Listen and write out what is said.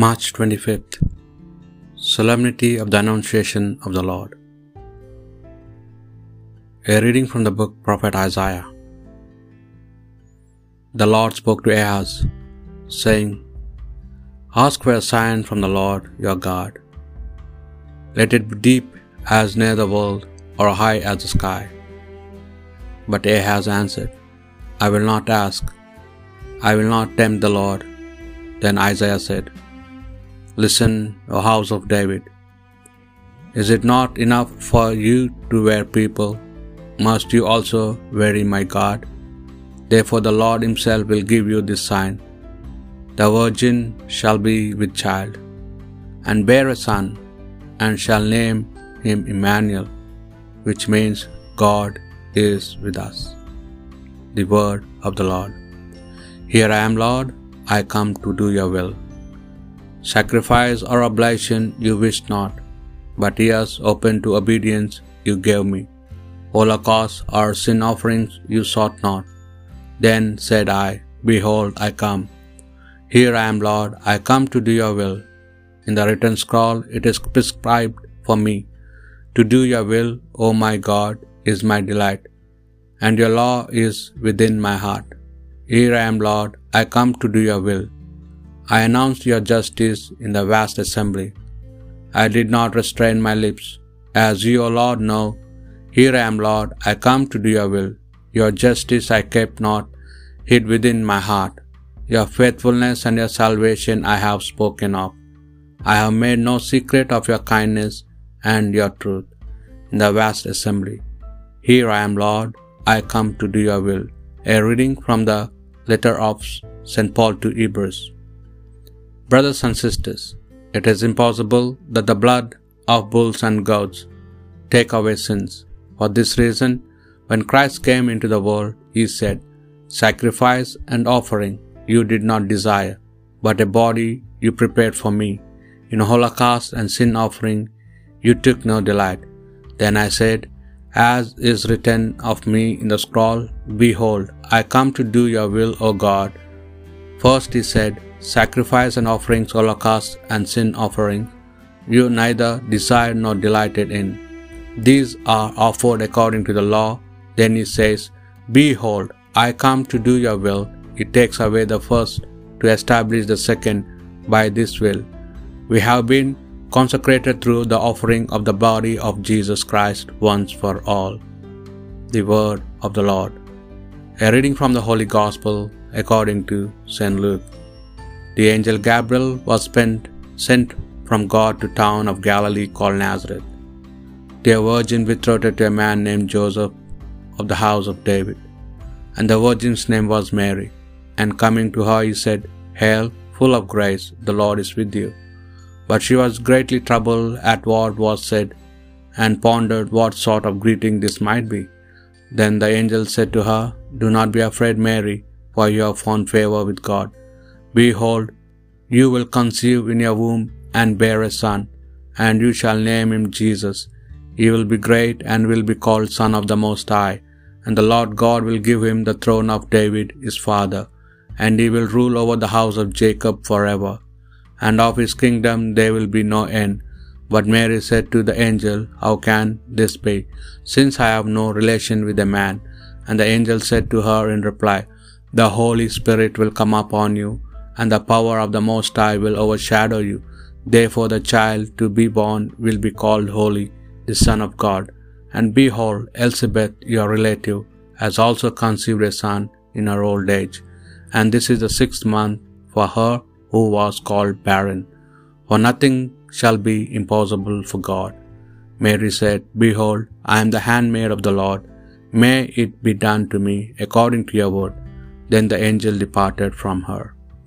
March 25th Solemnity of the Annunciation of the Lord. A reading from the book Prophet Isaiah. The Lord spoke to Ahaz, saying, Ask for a sign from the Lord your God. Let it be deep as netherworld, or high as the sky. But Ahaz answered, I will not ask, I will not tempt the Lord. Then Isaiah said, Listen, O house of David. Is it not enough for you to wear people? Must you also weary my God? Therefore the Lord himself will give you this sign. The virgin shall be with child, and bear a son, and shall name him Emmanuel, which means God is with us. The word of the Lord. Here I am, Lord, I come to do your will. Sacrifice or oblation you wished not, but ears open to obedience you gave me. Holocaust or sin offerings you sought not. Then said I, Behold, I come. Here I am, Lord, I come to do your will. In the written scroll it is prescribed for me. To do your will, O my God, is my delight, and your law is within my heart. Here I am, Lord, I come to do your will. I announced your justice in the vast assembly. I did not restrain my lips. As you, O Lord, know, here I am, Lord, I come to do your will. Your justice I kept not hid within my heart. Your faithfulness and your salvation I have spoken of. I have made no secret of your kindness and your truth in the vast assembly. Here I am, Lord, I come to do your will. A reading from the letter of St. Paul to Hebrews. Brothers and sisters, it is impossible that the blood of bulls and goats take away sins. For this reason, when Christ came into the world, he said, Sacrifice and offering you did not desire, but a body you prepared for me. In holocaust and sin offering you took no delight. Then I said, As is written of me in the scroll, Behold, I come to do your will, O God. First he said, Sacrifice and offerings, holocaust and sin offering, you neither desired nor delighted in. These are offered according to the law. Then he says, Behold, I come to do your will. He takes away the first to establish the second by this will. We have been consecrated through the offering of the body of Jesus Christ once for all. The word of the Lord. A reading from the Holy Gospel according to St. Luke. The angel Gabriel was spent, sent from God to town of Galilee called Nazareth, a virgin betrothed to a man named Joseph of the house of David. And the virgin's name was Mary. And coming to her, he said, Hail, full of grace, the Lord is with you. But she was greatly troubled at what was said, and pondered what sort of greeting this might be. Then the angel said to her, Do not be afraid, Mary, for you have found favor with God. Behold, you will conceive in your womb and bear a son, and you shall name him Jesus. He will be great and will be called Son of the Most High, and the Lord God will give him the throne of David his father, and he will rule over the house of Jacob forever, and of his kingdom there will be no end. But Mary said to the angel, How can this be, since I have no relation with a man? And the angel said to her in reply, The Holy Spirit will come upon you, and the power of the Most High will overshadow you. Therefore, the child to be born will be called Holy, the Son of God. And behold, Elizabeth, your relative, has also conceived a son in her old age. And this is the sixth month for her who was called barren. For nothing shall be impossible for God. Mary said, Behold, I am the handmaid of the Lord. May it be done to me according to your word. Then the angel departed from her.